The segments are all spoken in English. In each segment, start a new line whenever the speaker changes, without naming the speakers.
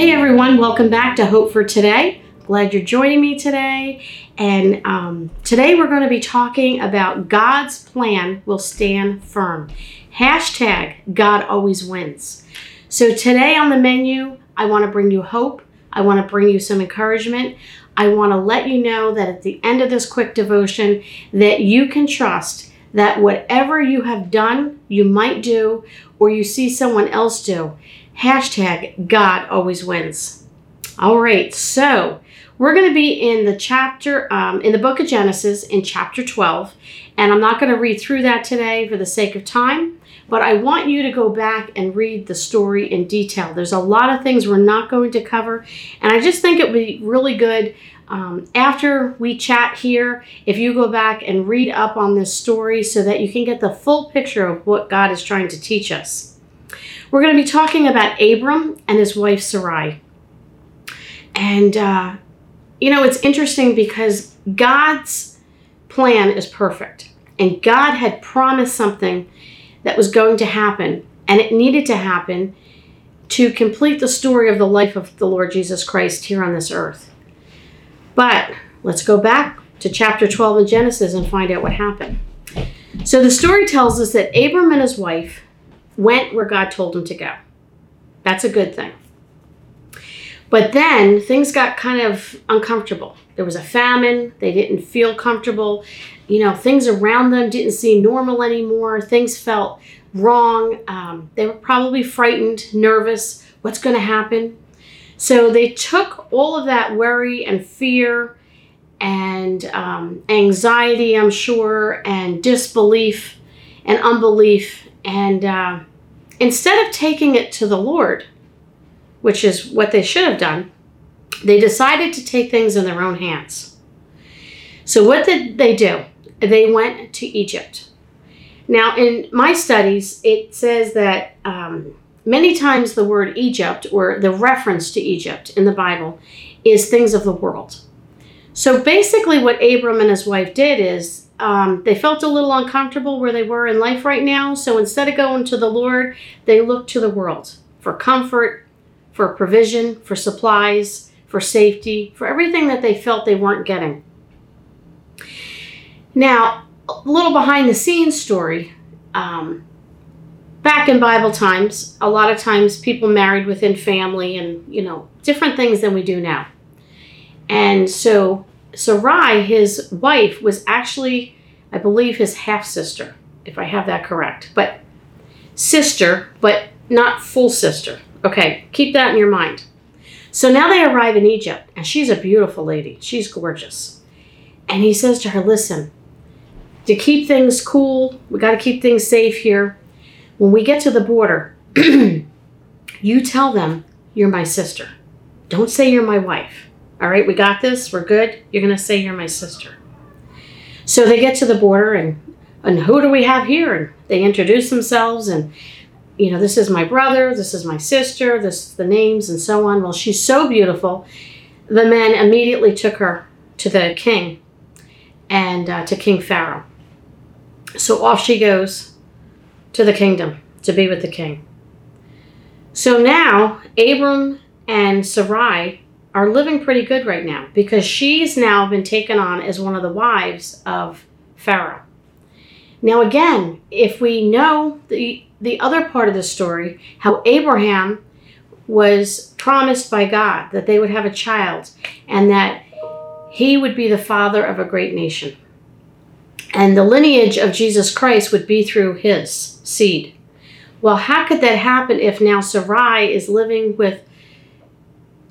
Hey everyone, welcome back to Hope for Today. Glad you're joining me today. And um, today we're going to be talking about God's plan will stand firm. Hashtag God always wins. So today on the menu, I want to bring you hope. I want to bring you some encouragement. I want to let you know that at the end of this quick devotion that you can trust that whatever you have done, you might do, or you see someone else do, hashtag God always wins. All right, so we're going to be in the chapter, um, in the book of Genesis, in chapter 12. And I'm not going to read through that today for the sake of time, but I want you to go back and read the story in detail. There's a lot of things we're not going to cover, and I just think it would be really good um, after we chat here if you go back and read up on this story so that you can get the full picture of what God is trying to teach us. We're going to be talking about Abram and his wife Sarai. And uh, you know, it's interesting because God's plan is perfect. And God had promised something that was going to happen, and it needed to happen to complete the story of the life of the Lord Jesus Christ here on this earth. But let's go back to chapter 12 in Genesis and find out what happened. So the story tells us that Abram and his wife went where God told them to go. That's a good thing. But then things got kind of uncomfortable. There was a famine. They didn't feel comfortable. You know, things around them didn't seem normal anymore. Things felt wrong. Um, they were probably frightened, nervous. What's going to happen? So they took all of that worry and fear and um, anxiety, I'm sure, and disbelief and unbelief. And uh, instead of taking it to the Lord, which is what they should have done, they decided to take things in their own hands. So, what did they do? They went to Egypt. Now, in my studies, it says that um, many times the word Egypt or the reference to Egypt in the Bible is things of the world. So, basically, what Abram and his wife did is um, they felt a little uncomfortable where they were in life right now. So, instead of going to the Lord, they looked to the world for comfort, for provision, for supplies, for safety, for everything that they felt they weren't getting. Now, a little behind the scenes story. Um, back in Bible times, a lot of times people married within family and, you know, different things than we do now. And so Sarai, his wife, was actually, I believe, his half sister, if I have that correct. But sister, but not full sister. Okay, keep that in your mind. So now they arrive in Egypt, and she's a beautiful lady. She's gorgeous. And he says to her, Listen, to keep things cool, we got to keep things safe here. When we get to the border, you tell them you're my sister. Don't say you're my wife. All right, we got this. We're good. You're going to say you're my sister. So they get to the border, and, and who do we have here? And they introduce themselves, and you know, this is my brother, this is my sister, this is the names, and so on. Well, she's so beautiful. The men immediately took her to the king and uh, to King Pharaoh. So off she goes to the kingdom to be with the king. So now Abram and Sarai are living pretty good right now because she's now been taken on as one of the wives of Pharaoh. Now, again, if we know the the other part of the story, how Abraham was promised by God that they would have a child and that he would be the father of a great nation. And the lineage of Jesus Christ would be through his seed. Well, how could that happen if now Sarai is living with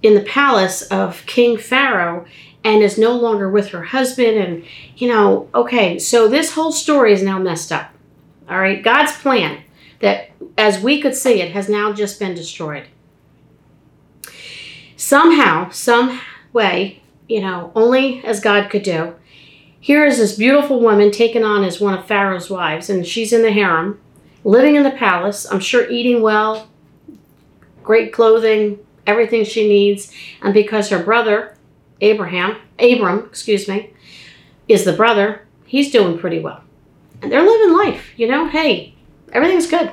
in the palace of King Pharaoh and is no longer with her husband and you know, okay, so this whole story is now messed up. All right, God's plan that, as we could see it, has now just been destroyed. Somehow, some way, you know, only as God could do, here is this beautiful woman taken on as one of Pharaoh's wives, and she's in the harem, living in the palace, I'm sure eating well, great clothing, everything she needs, and because her brother, Abraham, Abram, excuse me, is the brother, he's doing pretty well. And they're living life, you know, hey, everything's good.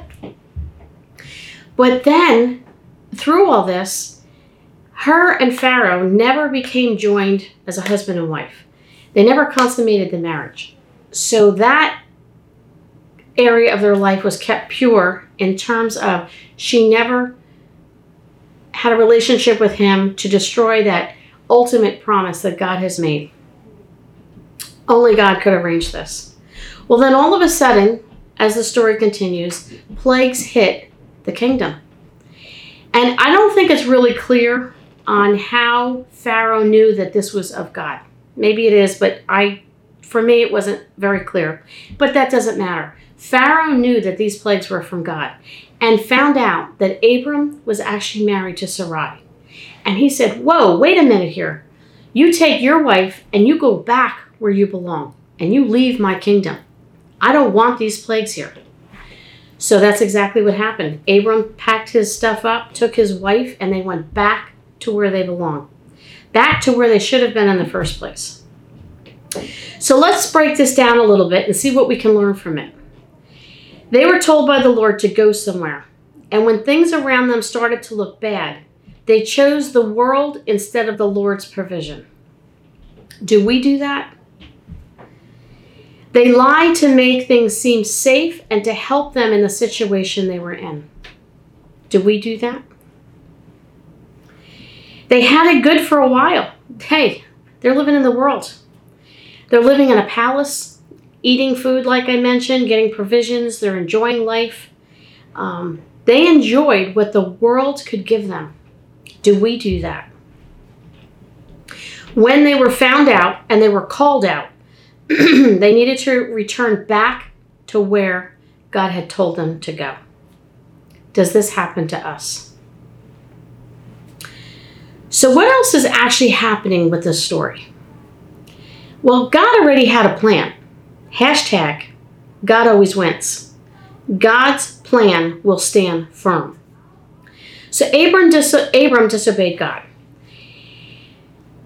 But then, through all this, her and Pharaoh never became joined as a husband and wife. They never consummated the marriage. So that area of their life was kept pure in terms of she never had a relationship with him to destroy that ultimate promise that God has made. Only God could arrange this. Well, then all of a sudden, as the story continues, plagues hit the kingdom. And I don't think it's really clear on how Pharaoh knew that this was of God. Maybe it is, but I for me it wasn't very clear. But that doesn't matter. Pharaoh knew that these plagues were from God and found out that Abram was actually married to Sarai. And he said, Whoa, wait a minute here. You take your wife and you go back where you belong and you leave my kingdom. I don't want these plagues here. So that's exactly what happened. Abram packed his stuff up, took his wife, and they went back to where they belong, back to where they should have been in the first place. So let's break this down a little bit and see what we can learn from it. They were told by the Lord to go somewhere, and when things around them started to look bad, they chose the world instead of the Lord's provision. Do we do that? They lied to make things seem safe and to help them in the situation they were in. Do we do that? They had it good for a while. Hey, they're living in the world. They're living in a palace, eating food, like I mentioned, getting provisions. They're enjoying life. Um, they enjoyed what the world could give them. Do we do that? When they were found out and they were called out, they needed to return back to where God had told them to go. Does this happen to us? So, what else is actually happening with this story? Well, God already had a plan. Hashtag God always wins. God's plan will stand firm. So Abram, dis- Abram disobeyed God.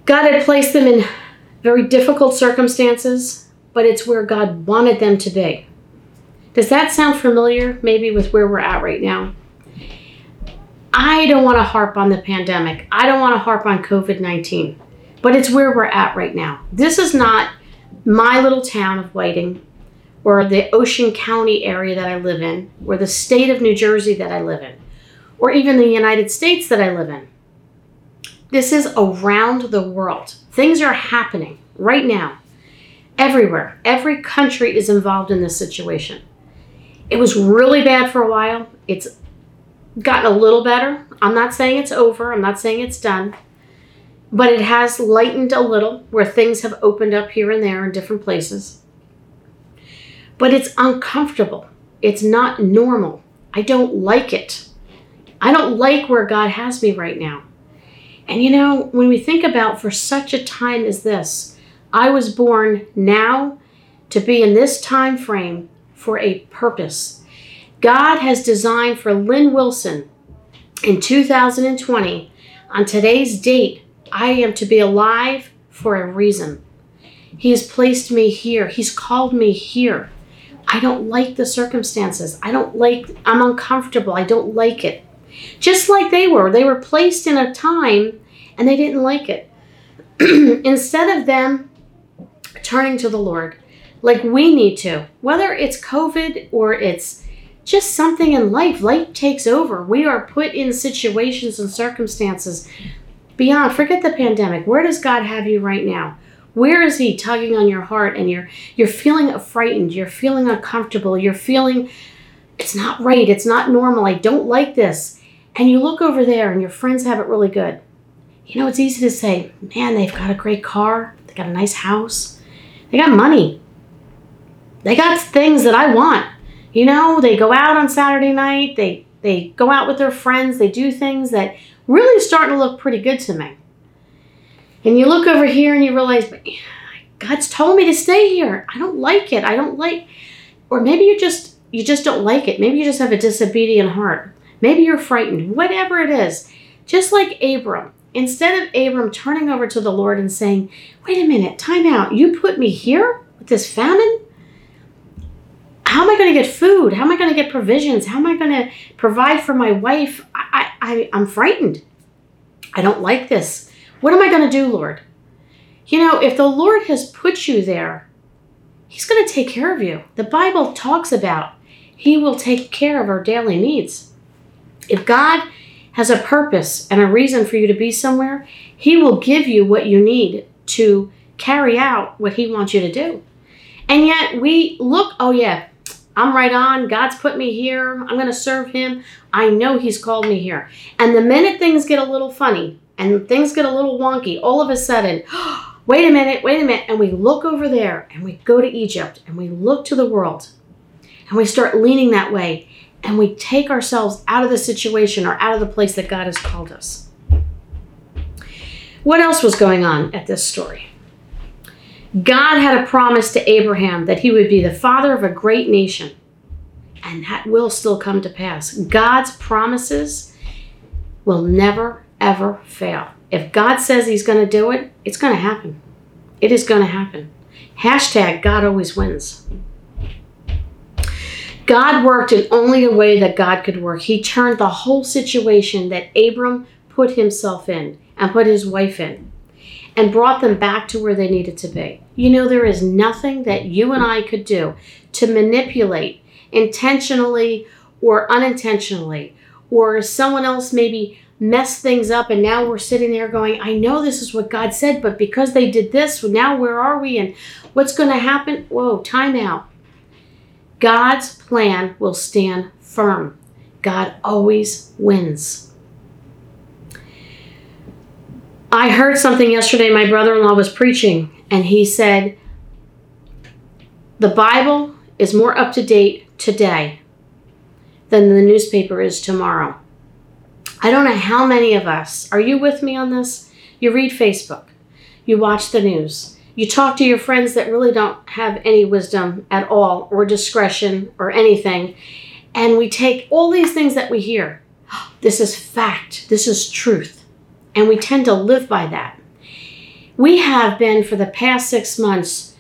God had placed them in very difficult circumstances, but it's where God wanted them to be. Does that sound familiar, maybe, with where we're at right now? I don't want to harp on the pandemic. I don't want to harp on COVID 19, but it's where we're at right now. This is not my little town of Whiting or the Ocean County area that I live in, or the state of New Jersey that I live in or even the United States that I live in. This is around the world. Things are happening right now, everywhere. Every country is involved in this situation. It was really bad for a while. It's gotten a little better. I'm not saying it's over, I'm not saying it's done, but it has lightened a little where things have opened up here and there in different places. But it's uncomfortable. It's not normal. I don't like it. I don't like where God has me right now. And you know, when we think about for such a time as this, I was born now to be in this time frame for a purpose. God has designed for Lynn Wilson in 2020, on today's date, I am to be alive for a reason. He has placed me here. He's called me here. I don't like the circumstances. I don't like, I'm uncomfortable. I don't like it. Just like they were. They were placed in a time and they didn't like it. Instead of them turning to the Lord, like we need to, whether it's COVID or it's just something in life, life takes over. We are put in situations and circumstances beyond, forget the pandemic. Where does God have you right now? Where is he tugging on your heart and you're you're feeling frightened, you're feeling uncomfortable, you're feeling it's not right, it's not normal. I don't like this and you look over there and your friends have it really good, you know, it's easy to say, man, they've got a great car, they got a nice house, they got money, they got things that I want. You know, they go out on Saturday night, they they go out with their friends, they do things that really starting to look pretty good to me. And you look over here and you realize, God's told me to stay here. I don't like it. I don't like, or maybe you just you just don't like it. Maybe you just have a disobedient heart. Maybe you're frightened, whatever it is. Just like Abram, instead of Abram turning over to the Lord and saying, Wait a minute, time out. You put me here with this famine? How am I going to get food? How am I going to get provisions? How am I going to provide for my wife? I, I, I'm frightened. I don't like this. What am I going to do, Lord? You know, if the Lord has put you there, He's going to take care of you. The Bible talks about He will take care of our daily needs. If God has a purpose and a reason for you to be somewhere, He will give you what you need to carry out what He wants you to do. And yet we look, oh yeah, I'm right on. God's put me here. I'm going to serve Him. I know He's called me here. And the minute things get a little funny and things get a little wonky, all of a sudden, wait a minute, wait a minute. And we look over there and we go to Egypt and we look to the world and we start leaning that way and we take ourselves out of the situation or out of the place that God has called us. What else was going on at this story? God had a promise to Abraham that he would be the father of a great nation, and that will still come to pass. God's promises will never, ever fail. If God says he's going to do it, it's going to happen. It is going to happen. Hashtag God always wins. God worked in only a way that God could work. He turned the whole situation that Abram put himself in and put his wife in and brought them back to where they needed to be. You know, there is nothing that you and I could do to manipulate intentionally or unintentionally, or someone else maybe mess things up and now we're sitting there going, I know this is what God said, but because they did this, now where are we and what's going to happen? Whoa, time out. God's plan will stand firm. God always wins. I heard something yesterday. My brother in law was preaching, and he said, The Bible is more up to date today than the newspaper is tomorrow. I don't know how many of us, are you with me on this? You read Facebook, you watch the news, you talk to your friends that really don't have any wisdom at all, or discretion, or anything, and we take all these things that we hear. This is fact, this is truth and we tend to live by that. We have been for the past six months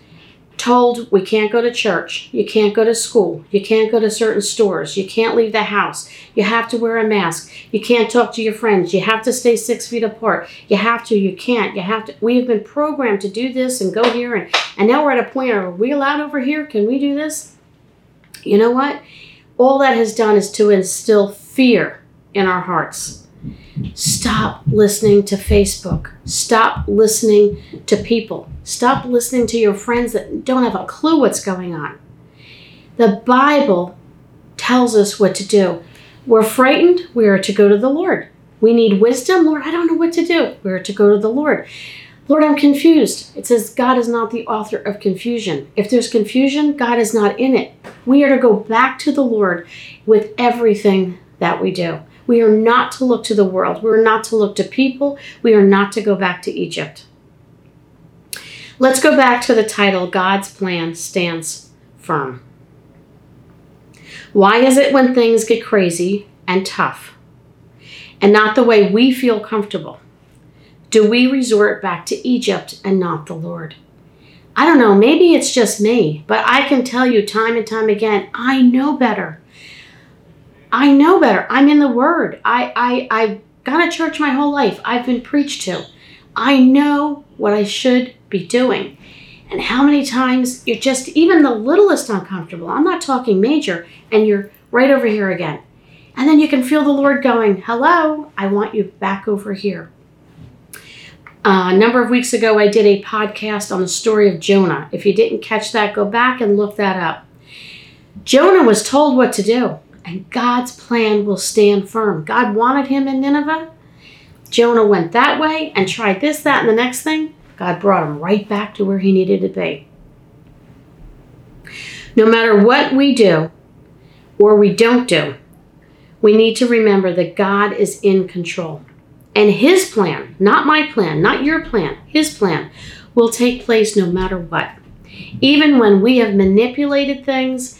told we can't go to church, you can't go to school, you can't go to certain stores, you can't leave the house, you have to wear a mask, you can't talk to your friends, you have to stay six feet apart, you have to, you can't, you have to. We have been programmed to do this and go here, and, and now we're at a point are we allowed over here? Can we do this? You know what? All that has done is to instill fear in our hearts. Stop listening to Facebook. Stop listening to people. Stop listening to your friends that don't have a clue what's going on. The Bible tells us what to do. We're frightened, we are to go to the Lord. We need wisdom. Lord, I don't know what to do. We are to go to the Lord. Lord, I'm confused. It says God is not the author of confusion. If there's confusion, God is not in it. We are to go back to the Lord with everything that we do. We are not to look to the world. We are not to look to people. We are not to go back to Egypt. Let's go back to the title God's plan stands firm. Why is it when things get crazy and tough and not the way we feel comfortable? Do we resort back to Egypt and not the Lord? I don't know, maybe it's just me, but I can tell you time and time again, I know better. I know better. I'm in the Word. I, I, I've gone to church my whole life. I've been preached to. I know what I should be doing. And how many times you're just even the littlest uncomfortable. I'm not talking major, and you're right over here again. And then you can feel the Lord going, Hello, I want you back over here. Uh, a number of weeks ago, I did a podcast on the story of Jonah. If you didn't catch that, go back and look that up. Jonah was told what to do and God's plan will stand firm. God wanted him in Nineveh. Jonah went that way and tried this, that, and the next thing. God brought him right back to where he needed to be. No matter what we do or we don't do, we need to remember that God is in control. And his plan, not my plan, not your plan, his plan, will take place no matter what. Even when we have manipulated things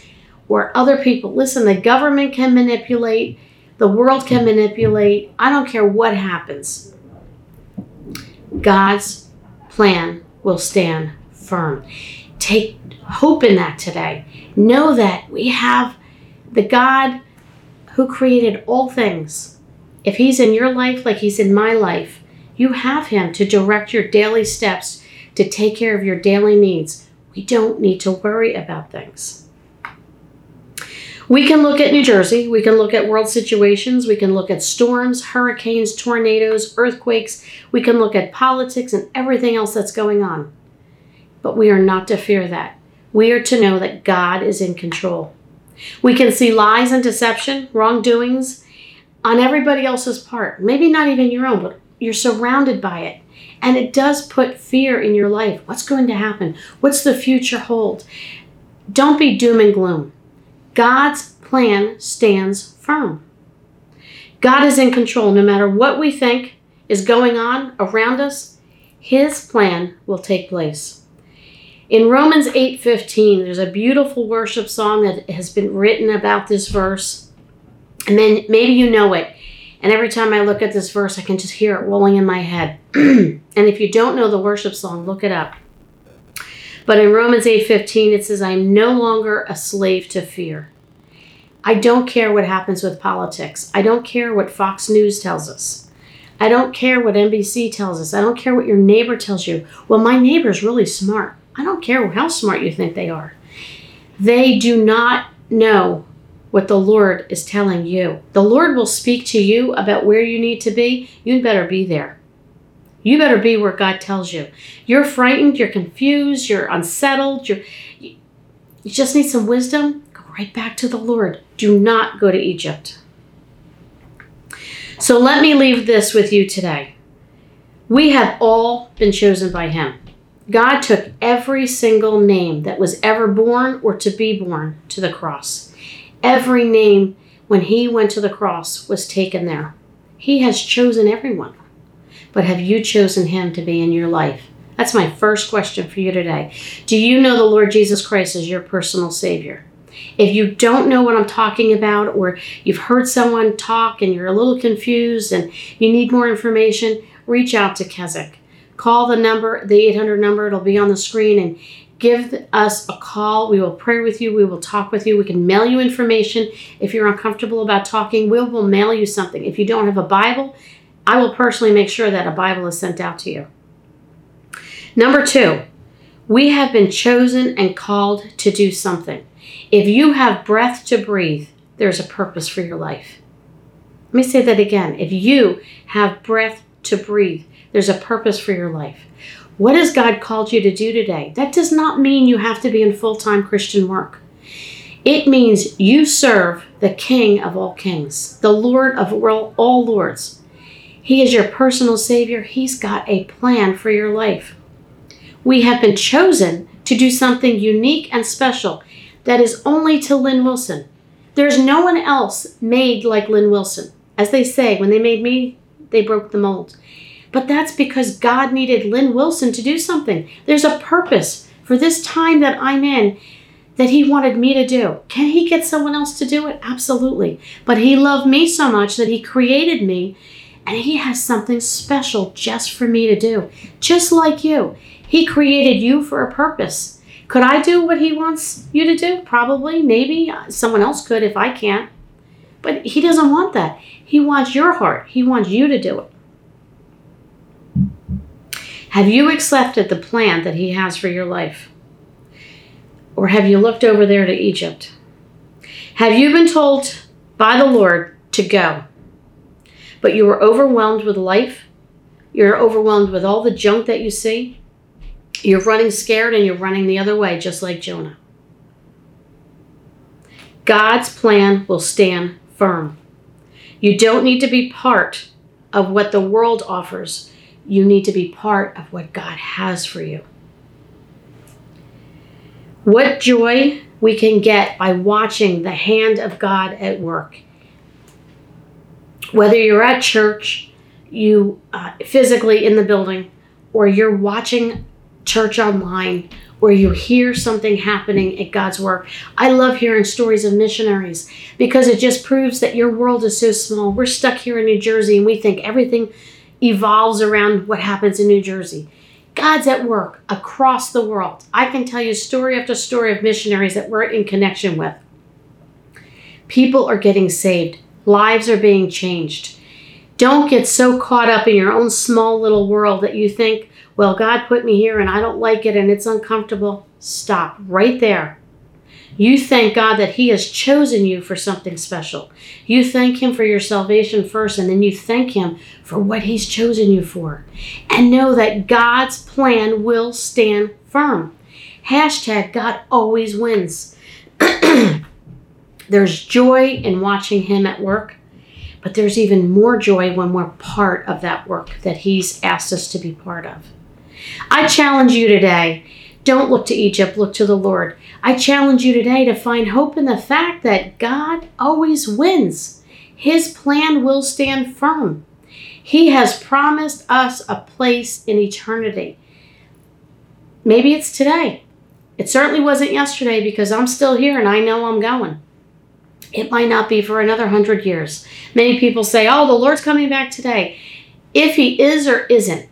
or other people. Listen, the government can manipulate, the world can manipulate. I don't care what happens. God's plan will stand firm. Take hope in that today. Know that we have the God who created all things. If He's in your life like He's in my life, You have Him to direct your daily steps, to take care of your daily needs. We don't need to worry about things. We can look at New Jersey, we can look at world situations, we can look at storms, hurricanes, tornadoes, earthquakes, we can look at politics and everything else that's going on. But we are not to fear that. We are to know that God is in control. We can see lies and deception, wrongdoings on everybody else's part, maybe not even your own, but you're surrounded by it. And it does put fear in your life. What's going to happen? What's the future hold? Don't be doom and gloom. God's plan stands firm. God is in control no matter what we think is going on around us. His plan will take place. In Romans 8:15, there's a beautiful worship song that has been written about this verse. And then maybe you know it. And every time I look at this verse, I can just hear it rolling in my head. and if you don't know the worship song, look it up. But in Romans 8:15 it says I am no longer a slave to fear. I don't care what happens with politics. I don't care what Fox News tells us. I don't care what NBC tells us. I don't care what your neighbor tells you. Well, my neighbor's really smart. I don't care how smart you think they are. They do not know what the Lord is telling you. The Lord will speak to you about where you need to be. You'd better be there. You better be where God tells you. You're frightened, you're confused, you're unsettled, you're, you just need some wisdom. Go right back to the Lord. Do not go to Egypt. So let me leave this with you today. We have all been chosen by Him. God took every single name that was ever born or to be born to the cross. Every name when He went to the cross was taken there. He has chosen everyone but have you chosen him to be in your life? That's my first question for you today. Do you know the Lord Jesus Christ as your personal Savior? If you don't know what I'm talking about, or you've heard someone talk and you're a little confused and you need more information, reach out to Keswick. Call the number, the 800 number, it'll be on the screen, and give us a call. We will pray with you. We will talk with you. We can mail you information. If you're uncomfortable about talking, we will mail you something. If you don't have a Bible, I will personally make sure that a Bible is sent out to you. Number two, we have been chosen and called to do something. If you have breath to breathe, there's a purpose for your life. Let me say that again. If you have breath to breathe, there's a purpose for your life. What has God called you to do today? That does not mean you have to be in full time Christian work. It means you serve the King of all kings, the Lord of all lords. He is your personal Savior. He's got a plan for your life. We have been chosen to do something unique and special that is only to Lynn Wilson. There's no one else made like Lynn Wilson. As they say, when they made me, they broke the mold. But that's because God needed Lynn Wilson to do something. There's a purpose for this time that I'm in that He wanted me to do. Can He get someone else to do it? Absolutely. But He loved me so much that He created me and He has something special just for me to do, just like you. He created you for a purpose. Could I do what He wants you to do? Probably, maybe. Someone else could if I can't. But He doesn't want that. He wants your heart, He wants you to do it. Have you accepted the plan that He has for your life? Or have you looked over there to Egypt? Have you been told by the Lord to go? But you are overwhelmed with life. You're overwhelmed with all the junk that you see. You're running scared and you're running the other way, just like Jonah. God's plan will stand firm. You don't need to be part of what the world offers, you need to be part of what God has for you. What joy we can get by watching the hand of God at work whether you're at church, you uh, physically in the building, or you're watching church online, or you hear something happening at God's work. I love hearing stories of missionaries because it just proves that your world is so small. We're stuck here in New Jersey and we think everything evolves around what happens in New Jersey. God's at work across the world. I can tell you story after story of missionaries that we're in connection with. People are getting saved Lives are being changed. Don't get so caught up in your own small little world that you think, well, God put me here and I don't like it and it's uncomfortable. Stop right there. You thank God that He has chosen you for something special. You thank Him for your salvation first, and then you thank Him for what He's chosen you for. And know that God's plan will stand firm. Hashtag God always wins. there's joy in watching Him at work, but there's even more joy when we're part of that work that He's asked us to be part of. I challenge you today don't look to Egypt, look to the Lord. I challenge you today to find hope in the fact that God always wins. His plan will stand firm. He has promised us a place in eternity. Maybe it's today. It certainly wasn't yesterday because I'm still here and I know I'm going. It might not be for another hundred years. Many people say, oh, the Lord's coming back today. If He is or isn't,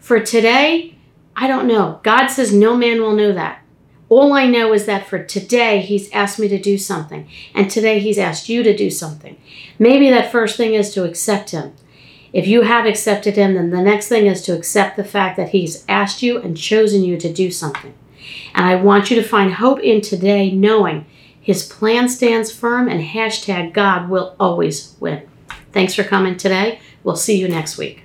for today, I don't know. God says no man will know that. All I know is that for today, He's asked me to do something. And today, He's asked you to do something. Maybe that first thing is to accept Him. If you have accepted Him, then the next thing is to accept the fact that He's asked you and chosen you to do something. And I want you to find hope in today, knowing His plan stands firm and hashtag God will always win. Thanks for coming today. We'll see you next week.